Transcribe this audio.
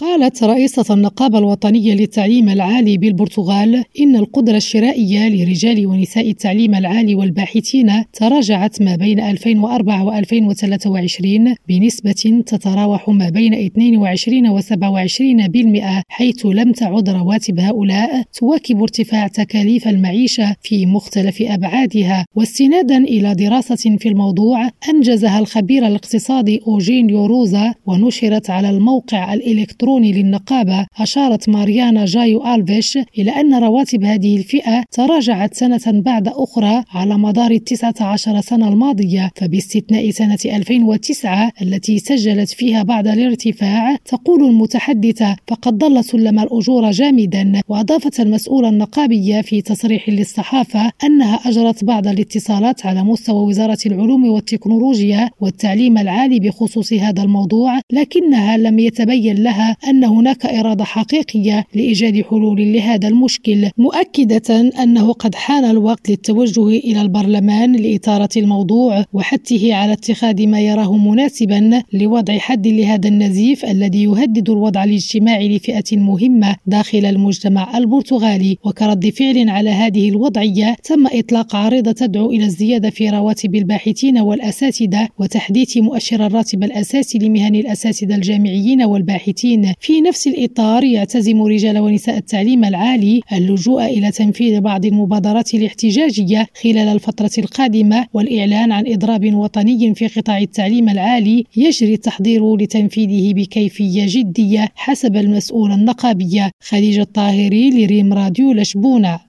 قالت رئيسة النقابة الوطنية للتعليم العالي بالبرتغال إن القدرة الشرائية لرجال ونساء التعليم العالي والباحثين تراجعت ما بين 2004 و 2023 بنسبة تتراوح ما بين 22 و 27% حيث لم تعد رواتب هؤلاء تواكب ارتفاع تكاليف المعيشة في مختلف أبعادها. واستنادا إلى دراسة في الموضوع أنجزها الخبير الاقتصادي أوجينيو روزا ونشرت على الموقع الإلكتروني للنقابة أشارت ماريانا جايو ألفيش إلى أن رواتب هذه الفئة تراجعت سنة بعد أخرى على مدار التسعة عشر سنة الماضية فباستثناء سنة 2009 التي سجلت فيها بعد الارتفاع تقول المتحدثة فقد ظل سلم الأجور جامدا وأضافت المسؤولة النقابية في تصريح للصحافة أنها أجرت بعض الاتصالات على مستوى وزارة العلوم والتكنولوجيا والتعليم العالي بخصوص هذا الموضوع لكنها لم يتبين لها أن هناك إرادة حقيقية لإيجاد حلول لهذا المشكل مؤكدة أنه قد حان الوقت للتوجه إلى البرلمان لإثارة الموضوع وحثه على اتخاذ ما يراه مناسبا لوضع حد لهذا النزيف الذي يهدد الوضع الاجتماعي لفئة مهمة داخل المجتمع البرتغالي. وكرد فعل على هذه الوضعية تم إطلاق عريضة تدعو إلى الزيادة في رواتب الباحثين والأساتذة وتحديث مؤشر الراتب الأساسي لمهن الأساتذة الجامعيين والباحثين. في نفس الإطار يعتزم رجال ونساء التعليم العالي اللجوء إلى تنفيذ بعض المبادرات الاحتجاجية خلال الفترة القادمة والإعلان عن إضراب وطني في قطاع التعليم العالي يجري التحضير لتنفيذه بكيفية جدية حسب المسؤولة النقابية خديجة الطاهري لريم راديو لشبونة.